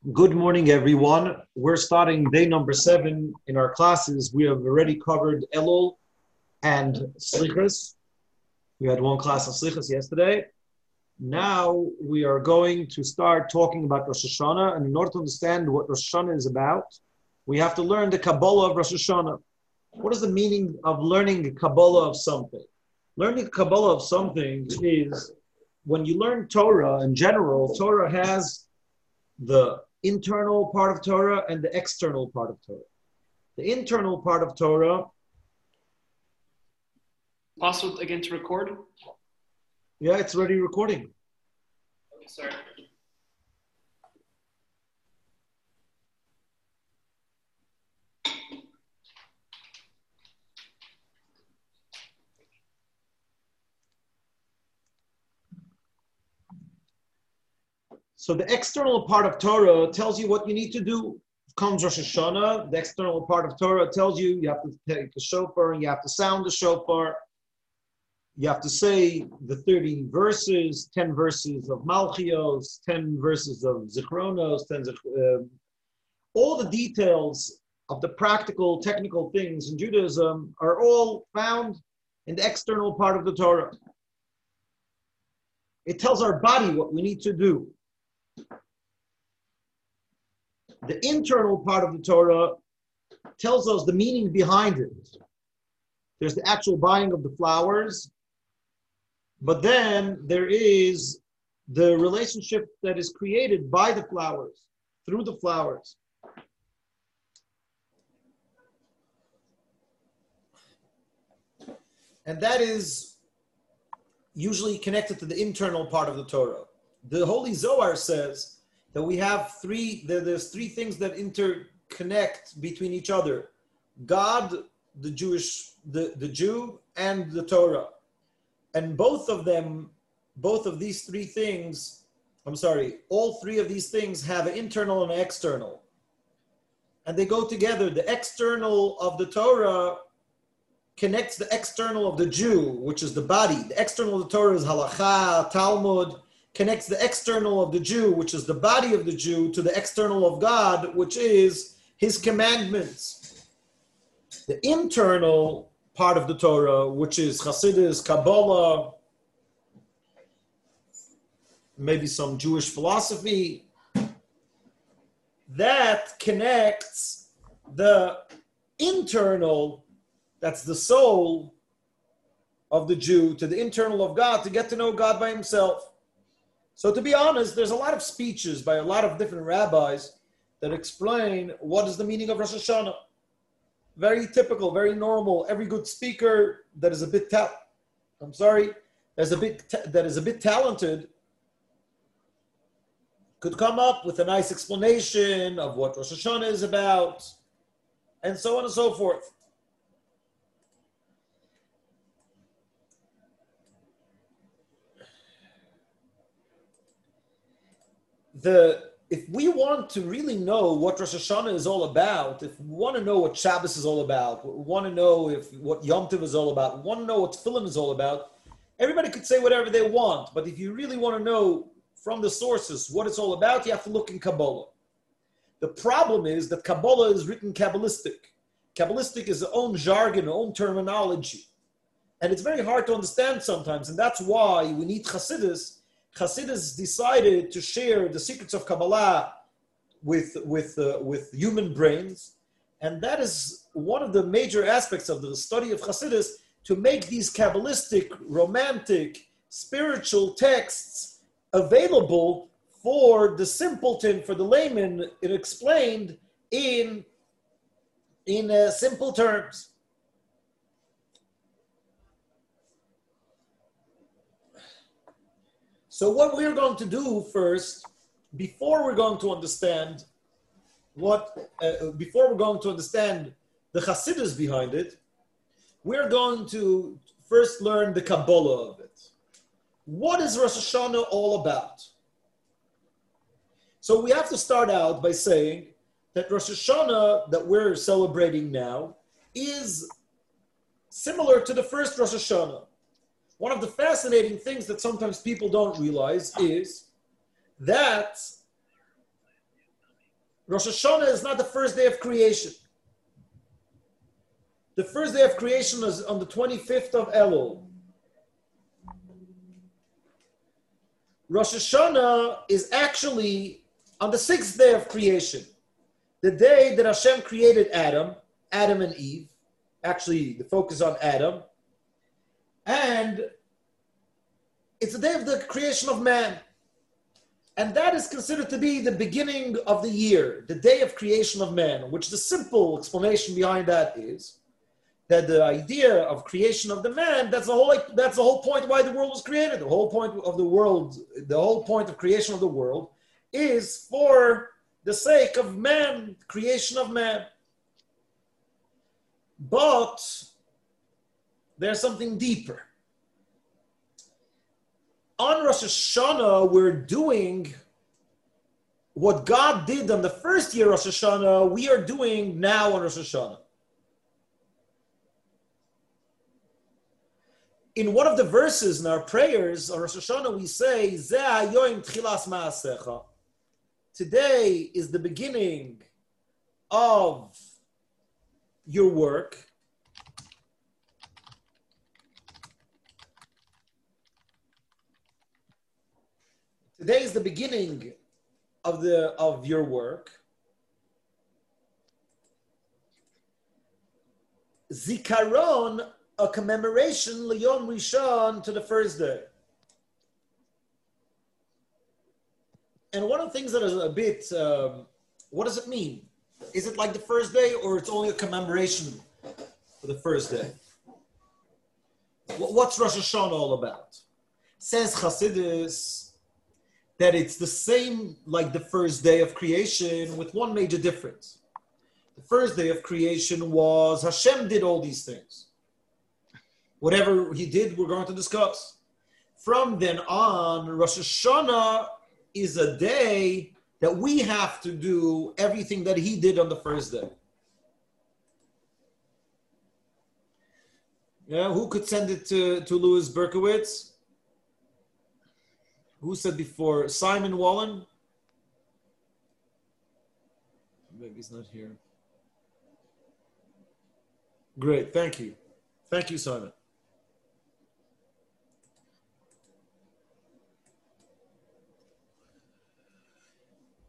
Good morning, everyone. We're starting day number seven in our classes. We have already covered Elul and Slichas. We had one class of Slichas yesterday. Now we are going to start talking about Rosh Hashanah. And in order to understand what Rosh Hashanah is about, we have to learn the Kabbalah of Rosh Hashanah. What is the meaning of learning the Kabbalah of something? Learning the Kabbalah of something is when you learn Torah in general, Torah has the internal part of Torah and the external part of Torah. The internal part of Torah. Possible again to record? Yeah, it's already recording. Okay, sorry. So the external part of Torah tells you what you need to do. Comes Rosh Hashanah, the external part of Torah tells you you have to take the shofar and you have to sound the shofar. You have to say the 30 verses, 10 verses of Malchios, 10 verses of Zichronos, 10 uh, all the details of the practical, technical things in Judaism are all found in the external part of the Torah. It tells our body what we need to do. The internal part of the Torah tells us the meaning behind it. There's the actual buying of the flowers, but then there is the relationship that is created by the flowers, through the flowers. And that is usually connected to the internal part of the Torah the Holy Zohar says that we have three, there, there's three things that interconnect between each other God, the Jewish, the, the Jew, and the Torah. And both of them, both of these three things, I'm sorry, all three of these things have an internal and an external. And they go together. The external of the Torah connects the external of the Jew, which is the body. The external of the Torah is halacha, Talmud, connects the external of the Jew, which is the body of the Jew, to the external of God, which is his commandments. The internal part of the Torah, which is Hasidus, Kabbalah, maybe some Jewish philosophy, that connects the internal, that's the soul of the Jew, to the internal of God to get to know God by himself. So to be honest, there's a lot of speeches by a lot of different rabbis that explain what is the meaning of Rosh Hashanah. Very typical, very normal. Every good speaker that is a bit ta- I'm sorry, a bit ta- that is a bit talented could come up with a nice explanation of what Rosh Hashanah is about, and so on and so forth. The if we want to really know what Rosh Hashanah is all about, if we want to know what Shabbos is all about, want to know if what Yom Tov is all about, want to know what Tefillin is all about, everybody could say whatever they want. But if you really want to know from the sources what it's all about, you have to look in Kabbalah. The problem is that Kabbalah is written Kabbalistic. Kabbalistic is its own jargon, own terminology. And it's very hard to understand sometimes. And that's why we need Chassidus Hasidus decided to share the secrets of Kabbalah with, with, uh, with human brains. And that is one of the major aspects of the study of Hasidus to make these Kabbalistic, romantic, spiritual texts available for the simpleton, for the layman, it explained in, in uh, simple terms. So what we're going to do first, before we're going to understand what, uh, before we're going to understand the Hasidus behind it, we're going to first learn the Kabbalah of it. What is Rosh Hashanah all about? So we have to start out by saying that Rosh Hashanah that we're celebrating now is similar to the first Rosh Hashanah. One of the fascinating things that sometimes people don't realize is that Rosh Hashanah is not the first day of creation. The first day of creation is on the 25th of Elul. Rosh Hashanah is actually on the sixth day of creation, the day that Hashem created Adam, Adam and Eve. Actually, the focus on Adam. And it's the day of the creation of man. And that is considered to be the beginning of the year, the day of creation of man, which the simple explanation behind that is that the idea of creation of the man, that's the whole that's the whole point why the world was created. The whole point of the world, the whole point of creation of the world is for the sake of man, creation of man. But there's something deeper on Rosh Hashanah, we're doing what God did on the first year Rosh Hashanah, we are doing now on Rosh Hashanah. In one of the verses in our prayers on Rosh Hashanah, we say, Today is the beginning of your work. Today is the beginning of the of your work. Zikaron, a commemoration, Liyom Rishon, to the first day. And one of the things that is a bit, um, what does it mean? Is it like the first day, or it's only a commemoration for the first day? What's Rosh Hashanah all about? Says Chassidus, that it's the same like the first day of creation with one major difference. The first day of creation was Hashem did all these things. Whatever he did, we're going to discuss. From then on, Rosh Hashanah is a day that we have to do everything that he did on the first day. Yeah, who could send it to, to Louis Berkowitz? Who said before? Simon Wallen? Maybe he's not here. Great, thank you. Thank you, Simon.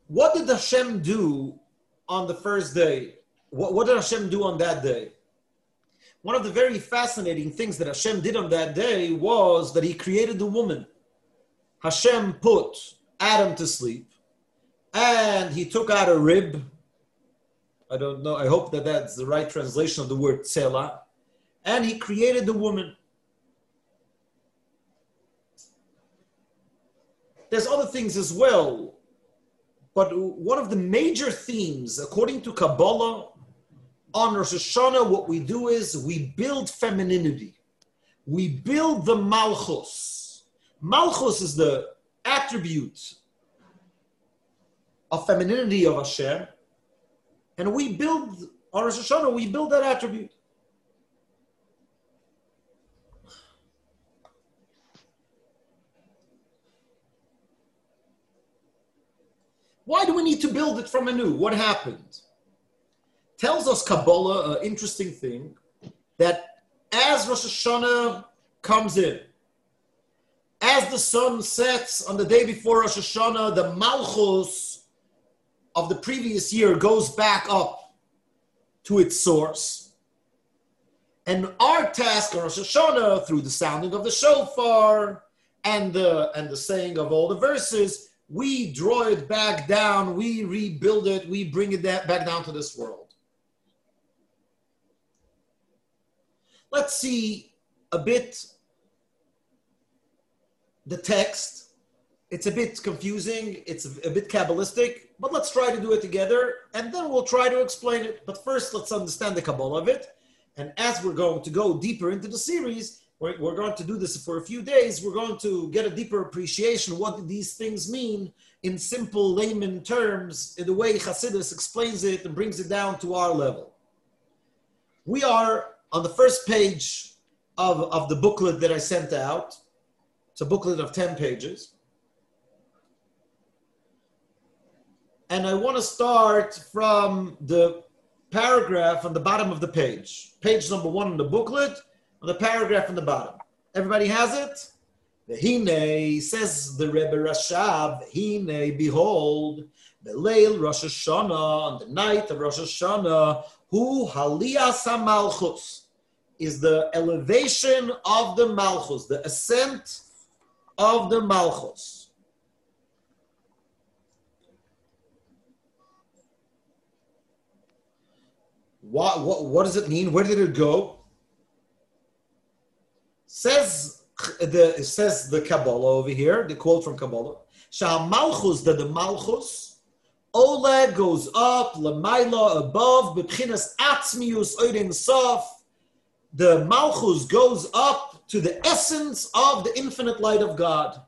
What did Hashem do on the first day? What, what did Hashem do on that day? One of the very fascinating things that Hashem did on that day was that he created the woman. Hashem put Adam to sleep, and he took out a rib. I don't know. I hope that that's the right translation of the word tzela. And he created the woman. There's other things as well, but one of the major themes, according to Kabbalah, on Rosh Hashanah, what we do is we build femininity. We build the malchus Malchus is the attribute of femininity of Hashem, and we build on Rosh Hashanah, we build that attribute. Why do we need to build it from anew? What happened? Tells us Kabbalah an interesting thing that as Rosh Hashanah comes in, as the sun sets on the day before Rosh Hashanah, the Malchus of the previous year goes back up to its source. And our task on Rosh Hashanah, through the sounding of the shofar and the, and the saying of all the verses, we draw it back down, we rebuild it, we bring it back down to this world. Let's see a bit the text. It's a bit confusing, it's a, bit Kabbalistic, but let's try to do it together and then we'll try to explain it. But first, let's understand the Kabbalah of it. And as we're going to go deeper into the series, we're, going to do this for a few days. We're going to get a deeper appreciation what these things mean in simple layman terms, in the way Hasidus explains it and brings it down to our level. We are on the first page of, of the booklet that I sent out. It's a booklet of 10 pages. and I want to start from the paragraph on the bottom of the page, page number one in the booklet, on the paragraph on the bottom. Everybody has it? The Hine says the Rebbe Rashab, Hine, behold, the Leil Rosh Hashanah, on the night of Rosh Hashanah, who Haliyas HaMalchus, is the elevation of the Malchus, the ascent of the Malchus. What, what, what does it mean? Where did it go? Says the says the Kabbalah over here, the quote from Kabbalah. Shah Malchus, that the Malchus, Oleh goes up, Lamaila above, Bebchinas Atzmius Oidin Sof. The Malchus goes up to the essence of the infinite light of God.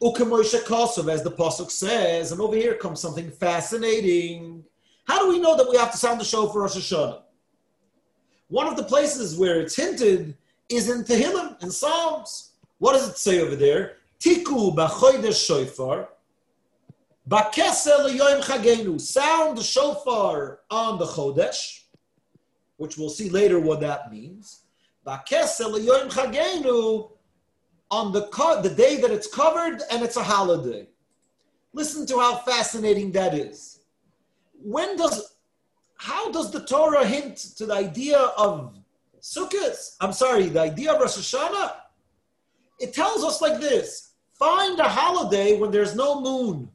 Ukamoisha Kosov, as the Pasuk says, and over here comes something fascinating. How do we know that we have to sound the shofar Rosh Hashanah? One of the places where it's hinted is in Tehillim, in Psalms. What does it say over there? Tiku b'chodesh shofar, b'kesel yoim chagenu. Sound the shofar on the chodesh, which we'll see later what that means. On the co- the day that it's covered and it's a holiday. Listen to how fascinating that is when does how does the Torah hint to the idea of Sukkot? I'm sorry, the idea of Rosh Hashanah. It tells us like this: find a holiday when there's no moon.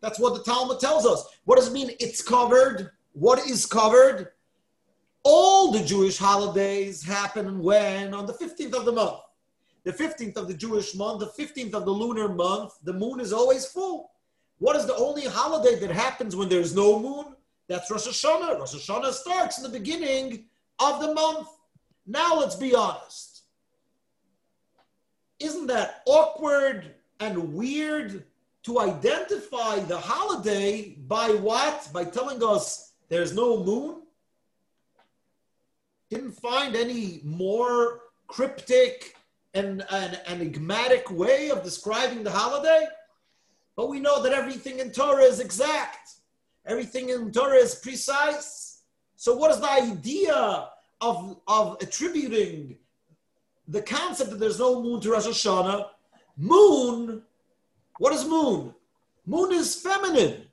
That's what the Talmud tells us. What does it mean? It's covered. What is covered? All the Jewish holidays happen when on the 15th of the month. The 15th of the Jewish month, the 15th of the lunar month, the moon is always full. What is the only holiday that happens when there's no moon? That's Rosh Hashanah. Rosh Hashanah starts in the beginning of the month. Now let's be honest. Isn't that awkward and weird to identify the holiday by what? By telling us there's no moon? Didn't find any more cryptic and, and enigmatic way of describing the holiday? But we know that everything in Torah is exact. Everything in Torah is precise. So what is the idea of, of attributing the concept that there's no moon to Rosh Hashanah? Moon, what is moon? Moon is feminine.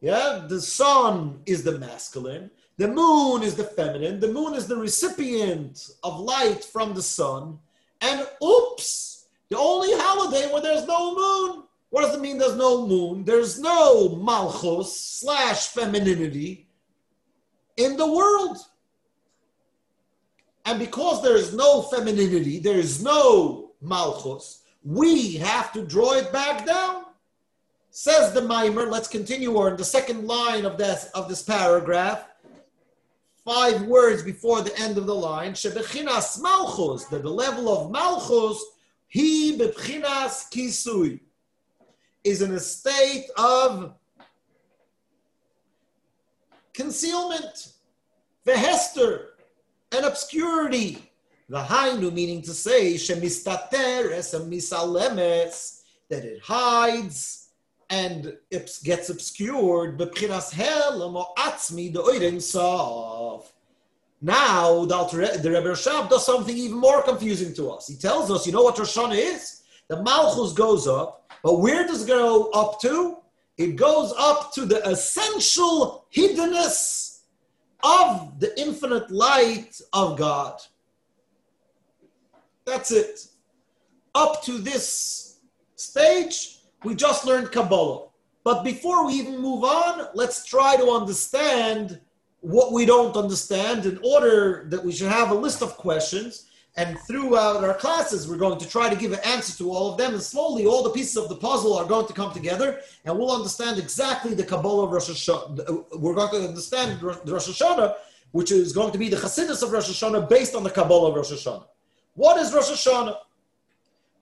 Yeah, the sun is the masculine. The moon is the feminine. The moon is the recipient of light from the sun. And oops, the only holiday where there's no moon what does it mean there's no moon? There's no malchus slash femininity in the world. And because there is no femininity, there is no malchus, we have to draw it back down. Says the mimer, let's continue on the second line of this, of this paragraph. Five words before the end of the line. Shebechinas malchus, that the level of malchus, he bechinas kisui is in a state of concealment, vehester, and obscurity. The hainu meaning to say shemistateres and misalemes that it hides and it gets obscured. Now the, the Rebbe Rashab does something even more confusing to us. He tells us, you know what Rosh Hashanah is? The Malchus goes up but where does it go up to? It goes up to the essential hiddenness of the infinite light of God. That's it. Up to this stage, we just learned Kabbalah. But before we even move on, let's try to understand what we don't understand in order that we should have a list of questions and throughout our classes, we're going to try to give an answer to all of them. And slowly, all the pieces of the puzzle are going to come together, and we'll understand exactly the Kabbalah of Rosh Hashanah. We're going to understand the Rosh Hashanah, which is going to be the Chassidus of Rosh Hashanah based on the Kabbalah of Rosh Hashanah. What is Rosh Hashanah?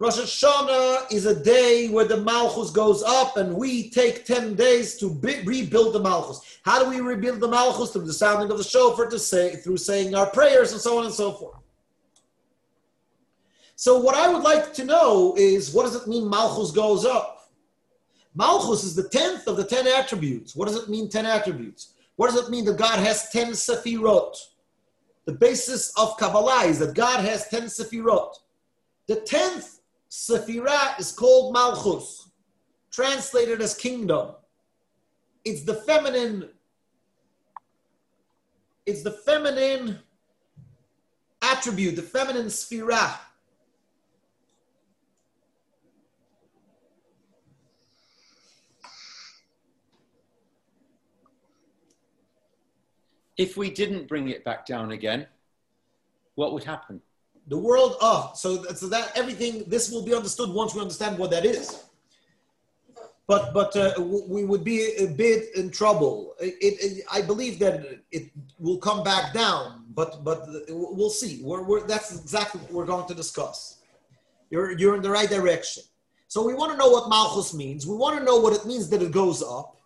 Rosh Hashanah is a day where the Malchus goes up, and we take 10 days to be, rebuild the Malchus. How do we rebuild the Malchus? Through the sounding of the shofar, to say, through saying our prayers, and so on and so forth. So what I would like to know is what does it mean Malchus goes up? Malchus is the tenth of the ten attributes. What does it mean, ten attributes? What does it mean that God has ten sefirot? The basis of Kabbalah is that God has ten sefirot. The tenth sefirah is called Malchus, translated as kingdom. It's the feminine. It's the feminine attribute, the feminine sefirah. If we didn't bring it back down again, what would happen? The world, oh, so, so that everything, this will be understood once we understand what that is. But but uh, we would be a bit in trouble. It, it, I believe that it will come back down, but but we'll see. We're, we're, that's exactly what we're going to discuss. You're you're in the right direction. So we want to know what malchus means. We want to know what it means that it goes up,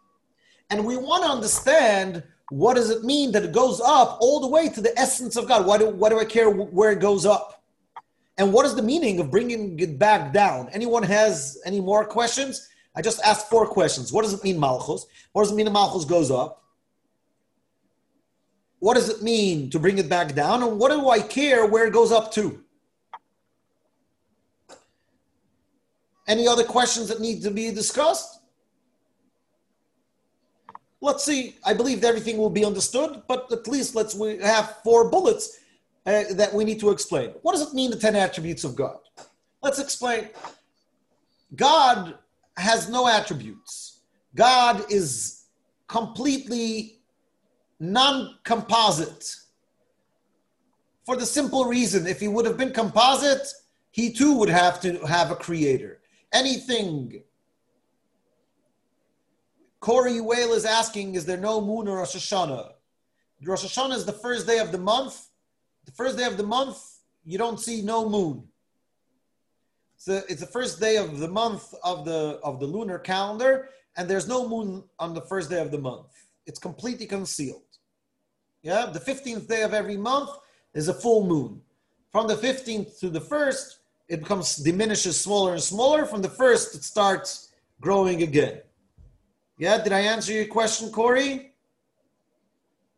and we want to understand what does it mean that it goes up all the way to the essence of God? Why do, why do I care where it goes up? And what is the meaning of bringing it back down? Anyone has any more questions? I just asked four questions. What does it mean, Malchus? What does it mean Malchus goes up? What does it mean to bring it back down? And what do I care where it goes up to? Any other questions that need to be discussed? Let's see. I believe everything will be understood, but at least let's we have four bullets uh, that we need to explain. What does it mean, the 10 attributes of God? Let's explain. God has no attributes. God is completely non composite. For the simple reason, if he would have been composite, he too would have to have a creator. Anything Corey Whale is asking, is there no moon or Rosh Hashanah? Rosh Hashanah is the first day of the month. The first day of the month, you don't see no moon. So it's the first day of the month of the of the lunar calendar, and there's no moon on the first day of the month. It's completely concealed. Yeah, the 15th day of every month is a full moon. From the 15th to the 1st, it becomes diminishes smaller and smaller. From the 1st, it starts growing again. Yeah, did I answer your question, Corey?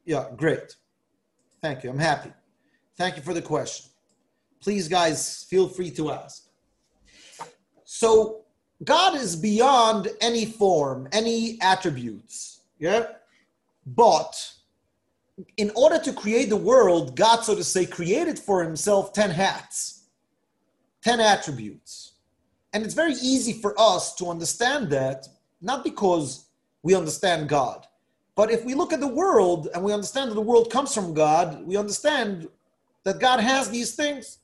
Yeah, great. Thank you. I'm happy. Thank you for the question. Please, guys, feel free to ask. So, God is beyond any form, any attributes. Yeah? But in order to create the world, God, so to say, created for himself 10 hats, 10 attributes. And it's very easy for us to understand that, not because we understand God. But if we look at the world and we understand that the world comes from God, we understand that God has these things.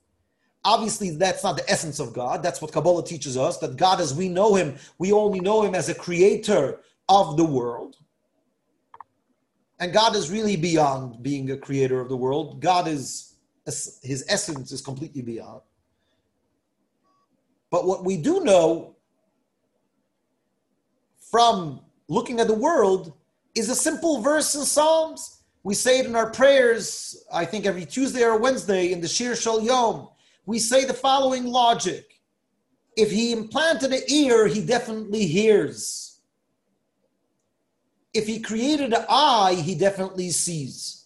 Obviously, that's not the essence of God. That's what Kabbalah teaches us that God, as we know Him, we only know Him as a creator of the world. And God is really beyond being a creator of the world. God is, His essence is completely beyond. But what we do know from looking at the world is a simple verse in Psalms. We say it in our prayers, I think every Tuesday or Wednesday in the Shir Shal Yom. We say the following logic If he implanted an ear, he definitely hears. If he created an eye, he definitely sees.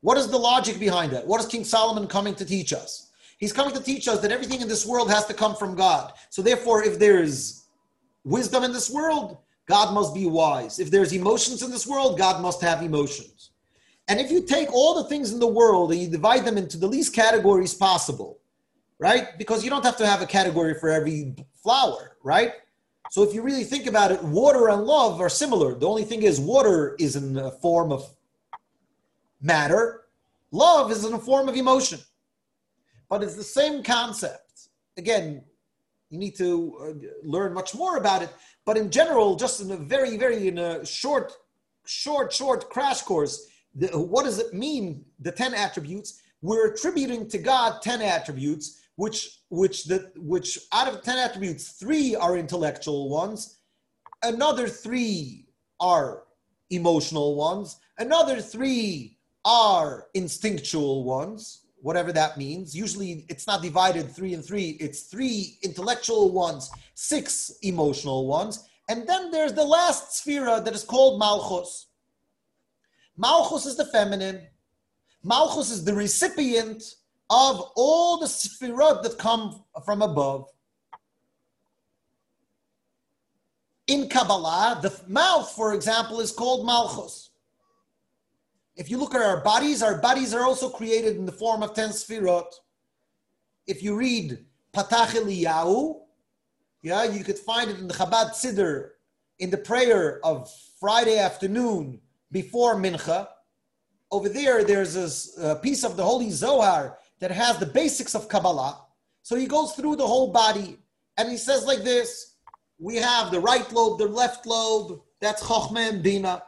What is the logic behind that? What is King Solomon coming to teach us? He's coming to teach us that everything in this world has to come from God. So, therefore, if there is wisdom in this world, God must be wise. If there's emotions in this world, God must have emotions. And if you take all the things in the world and you divide them into the least categories possible, right? Because you don't have to have a category for every flower, right? So if you really think about it, water and love are similar. The only thing is, water is in a form of matter, love is in a form of emotion. But it's the same concept. Again, you need to uh, learn much more about it. But in general, just in a very, very in a short, short, short crash course, the, what does it mean? The ten attributes. We're attributing to God ten attributes, which which the which out of ten attributes, three are intellectual ones, another three are emotional ones, another three are instinctual ones, whatever that means. Usually it's not divided three and three, it's three intellectual ones, six emotional ones. And then there's the last sphera that is called Malchus. Malchus is the feminine. Malchus is the recipient of all the sphirot that come from above. In Kabbalah, the mouth, for example, is called Malchus. If you look at our bodies, our bodies are also created in the form of 10 sphirot. If you read Patach Eliyahu, yeah, you could find it in the Chabad Siddur in the prayer of Friday afternoon before Mincha. Over there, there's a uh, piece of the Holy Zohar that has the basics of Kabbalah. So he goes through the whole body and he says like this we have the right lobe, the left lobe, that's Chochmah and Bina.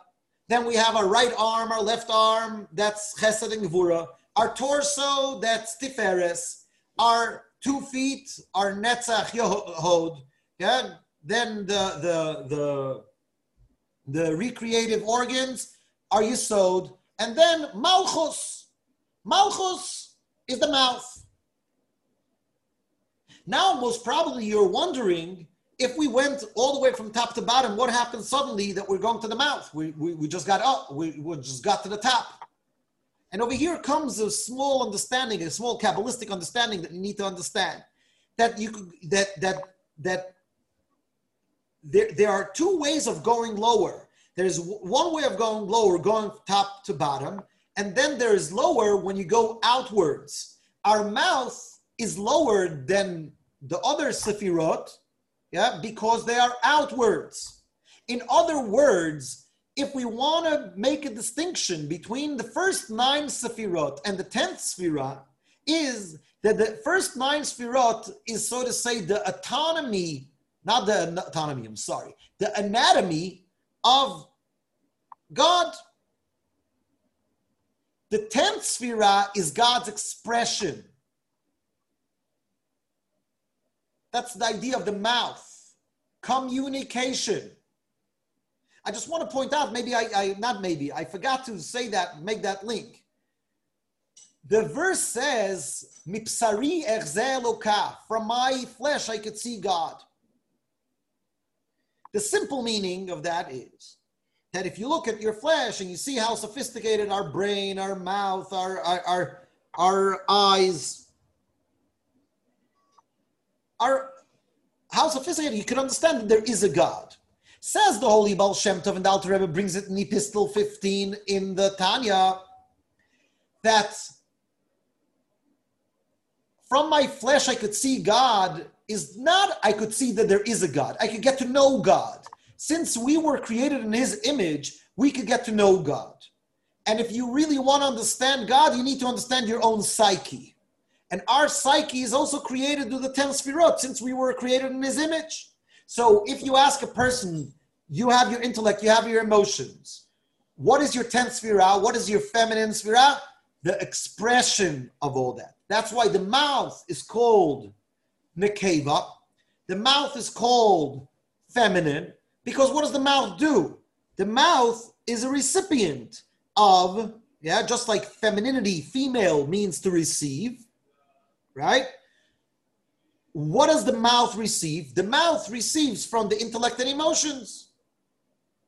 Then we have our right arm, our left arm, that's Chesed and Gvura. Our torso, that's Tiferes. Our two feet our Netzach Yehod. Yeah. Then the the the the recreative organs are Yisod. And then Malchus. Malchus is the mouth. Now, most probably, you're wondering if we went all the way from top to bottom, what happened suddenly that we're going to the mouth? We, we, we just got up, we, we just got to the top. And over here comes a small understanding, a small Kabbalistic understanding that you need to understand. That you could, that, that, that there, there are two ways of going lower. There's one way of going lower, going top to bottom, and then there's lower when you go outwards. Our mouth is lower than the other sefirot, yeah, because they are outwards. In other words, if we want to make a distinction between the first nine sefirot and the tenth sefirah, is that the first nine sefirot is, so to say, the autonomy, not the autonomy, I'm sorry, the anatomy of God. The tenth sefirah is God's expression. That's the idea of the mouth. Communication. I just want to point out, maybe I, I not maybe, I forgot to say that, make that link. The verse says, Mipsari from my flesh I could see God. The simple meaning of that is that if you look at your flesh and you see how sophisticated our brain, our mouth, our, our, our, our eyes, are how sophisticated you can understand that there is a God. Says the Holy Baal Shem Tov, and the Alter Rebbe brings it in Epistle 15 in the Tanya, that from my flesh I could see God is not I could see that there is a God. I could get to know God. Since we were created in His image, we could get to know God. And if you really want to understand God, you need to understand your own psyche. And our psyche is also created through the 10 sfirot since we were created in his image. So if you ask a person, you have your intellect, you have your emotions. What is your 10th sphira? What is your feminine sphira? The expression of all that. That's why the mouth is called nekeva. The mouth is called feminine because what does the mouth do? The mouth is a recipient of, yeah, just like femininity, female means to receive right? What does the mouth receive? The mouth receives from the intellect and emotions.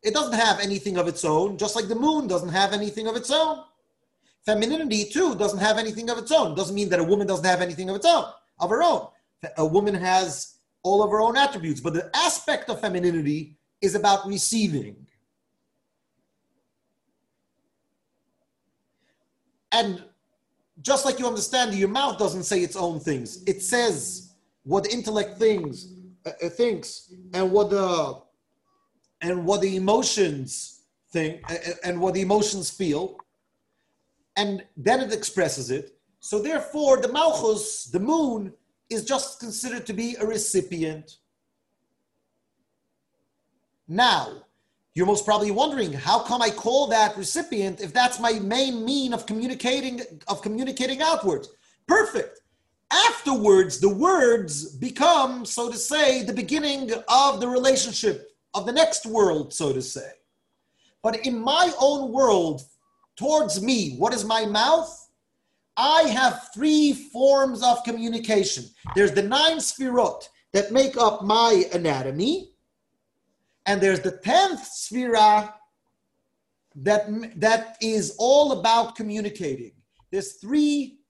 It doesn't have anything of its own, just like the moon doesn't have anything of its own. Femininity, too, doesn't have anything of its own. Doesn't mean that a woman doesn't have anything of its own, of her own. A woman has all of her own attributes, but the aspect of femininity is about receiving. And just like you understand, your mouth doesn't say its own things. It says what the intellect thinks, uh, uh, thinks, and what the and what the emotions think, uh, uh, and what the emotions feel, and then it expresses it. So therefore, the malchus, the moon, is just considered to be a recipient. Now, you're most probably wondering, how come I call that recipient if that's my main mean of communicating of communicating outwards? Perfect. Afterwards, the words become, so to say, the beginning of the relationship of the next world, so to say. But in my own world, towards me, what is my mouth? I have three forms of communication. There's the nine sfirot that make up my anatomy, and there's the tenth sphira that, that is all about communicating. There's three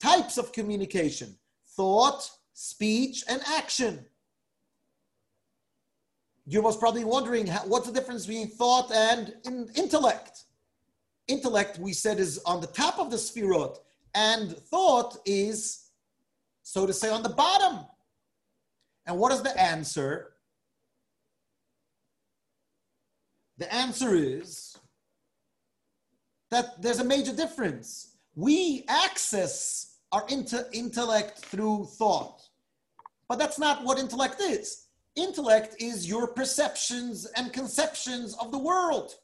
types of communication thought, speech, and action. You was probably wondering how, what's the difference between thought and in, intellect. Intellect, we said, is on the top of the sphirot, and thought is, so to say, on the bottom. And what is the answer? The answer is that there's a major difference. We access our inter- intellect through thought, but that's not what intellect is. Intellect is your perceptions and conceptions of the world.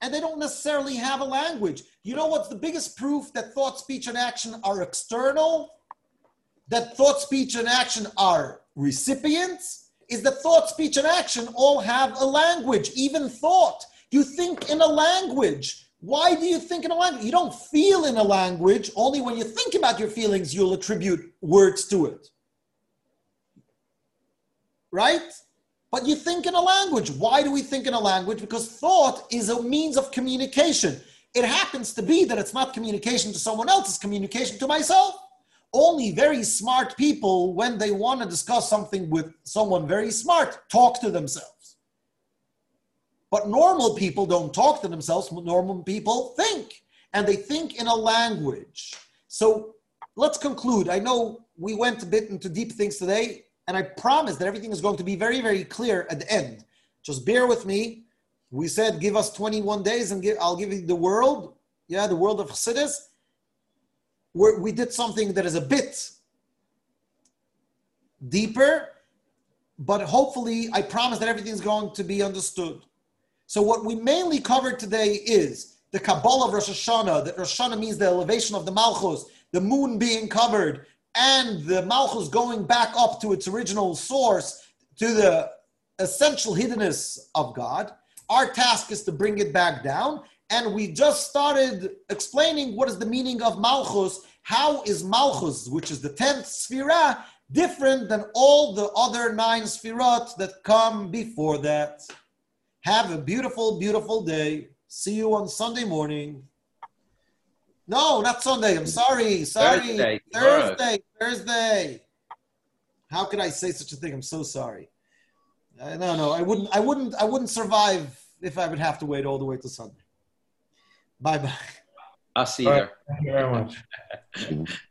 And they don't necessarily have a language. You know what's the biggest proof that thought, speech, and action are external? That thought, speech, and action are recipients? Is that thought, speech, and action all have a language, even thought. You think in a language. Why do you think in a language? You don't feel in a language. Only when you think about your feelings, you'll attribute words to it right? But you think in a language. Why do we think in a language? Because thought is a means of communication. It happens to be that it's not communication to someone else, it's communication to myself. Only very smart people, when they want to discuss something with someone very smart, talk to themselves. But normal people don't talk to themselves, normal people think, and they think in a language. So let's conclude. I know we went a bit into deep things today. And I promise that everything is going to be very, very clear at the end. Just bear with me. We said, give us 21 days and give, I'll give you the world. Yeah, the world of Chassidus. We're, we did something that is a bit deeper, but hopefully, I promise that everything is going to be understood. So, what we mainly covered today is the Kabbalah of Rosh Hashanah. That Rosh Hashanah means the elevation of the Malchus, the moon being covered, and the Malchus going back up to its original source, to the essential hiddenness of God. Our task is to bring it back down. And we just started explaining what is the meaning of Malchus. How is Malchus, which is the 10th Sphira, different than all the other nine Sphirot that come before that? Have a beautiful, beautiful day. See you on Sunday morning. No, not Sunday. I'm sorry. Sorry. Thursday. Thursday. Thursday. How could I say such a thing? I'm so sorry. Uh, no, no, I wouldn't. I wouldn't. I wouldn't survive if I would have to wait all the way to Sunday. Bye bye. I'll see you All there. right. Thank you very much.